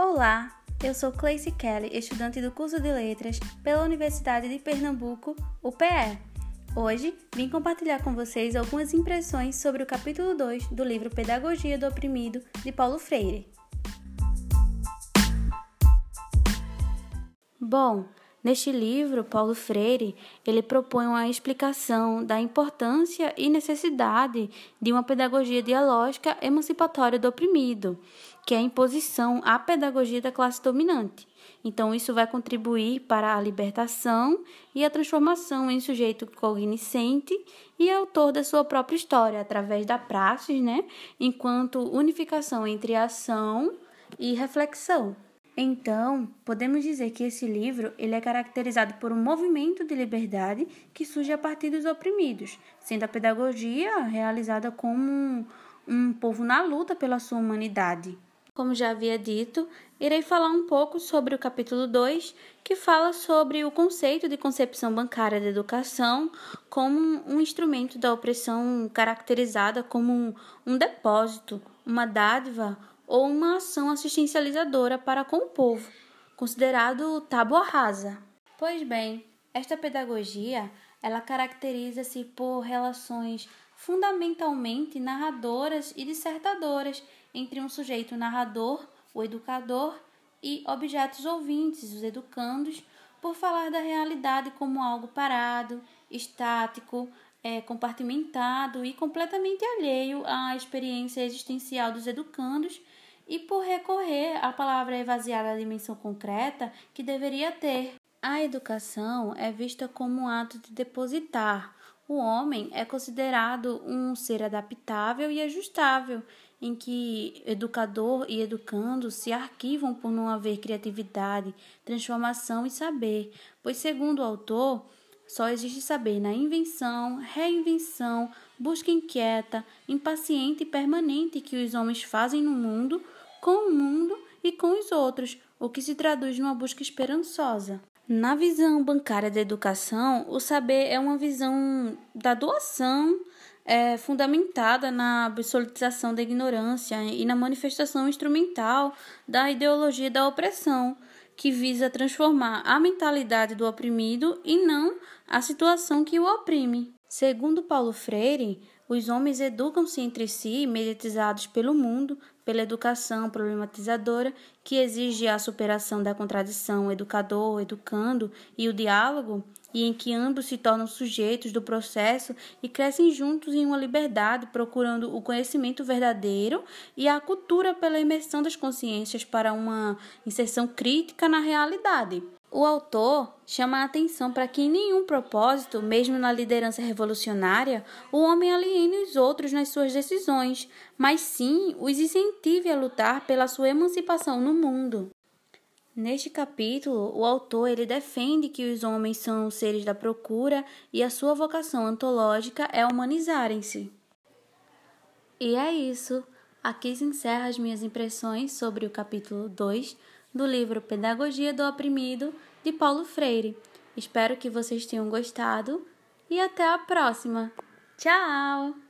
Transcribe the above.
Olá, eu sou Clayce Kelly, estudante do curso de Letras pela Universidade de Pernambuco, UPE. Hoje vim compartilhar com vocês algumas impressões sobre o capítulo 2 do livro Pedagogia do Oprimido, de Paulo Freire. Bom, Neste livro, Paulo Freire, ele propõe uma explicação da importância e necessidade de uma pedagogia dialógica emancipatória do oprimido, que é a imposição à pedagogia da classe dominante. Então, isso vai contribuir para a libertação e a transformação em sujeito cognoscente e autor da sua própria história, através da praxis, né? enquanto unificação entre ação e reflexão. Então, podemos dizer que esse livro ele é caracterizado por um movimento de liberdade que surge a partir dos oprimidos, sendo a pedagogia realizada como um, um povo na luta pela sua humanidade. Como já havia dito, irei falar um pouco sobre o capítulo 2, que fala sobre o conceito de concepção bancária da educação como um instrumento da opressão caracterizada como um, um depósito, uma dádiva ou uma ação assistencializadora para com o povo, considerado tábua rasa. Pois bem, esta pedagogia, ela caracteriza-se por relações fundamentalmente narradoras e dissertadoras entre um sujeito narrador, o educador, e objetos ouvintes, os educandos, por falar da realidade como algo parado, estático, é, compartimentado e completamente alheio à experiência existencial dos educandos e por recorrer à palavra esvaziada da dimensão concreta que deveria ter. A educação é vista como um ato de depositar. O homem é considerado um ser adaptável e ajustável, em que educador e educando se arquivam por não haver criatividade, transformação e saber, pois, segundo o autor, só existe saber na invenção, reinvenção, busca inquieta, impaciente e permanente que os homens fazem no mundo com o mundo e com os outros, o que se traduz numa busca esperançosa. Na visão bancária da educação, o saber é uma visão da doação é, fundamentada na absolutização da ignorância e na manifestação instrumental da ideologia da opressão, que visa transformar a mentalidade do oprimido e não a situação que o oprime. Segundo Paulo Freire, os homens educam-se entre si, mediatizados pelo mundo, pela educação problematizadora, que exige a superação da contradição educador, educando e o diálogo, e em que ambos se tornam sujeitos do processo e crescem juntos em uma liberdade, procurando o conhecimento verdadeiro e a cultura pela imersão das consciências para uma inserção crítica na realidade. O autor chama a atenção para que em nenhum propósito, mesmo na liderança revolucionária, o homem aliene os outros nas suas decisões, mas sim os incentive a lutar pela sua emancipação no mundo. Neste capítulo, o autor ele defende que os homens são seres da procura e a sua vocação antológica é humanizarem-se. E é isso. Aqui se encerra as minhas impressões sobre o capítulo 2 do livro Pedagogia do Oprimido, de Paulo Freire. Espero que vocês tenham gostado e até a próxima. Tchau!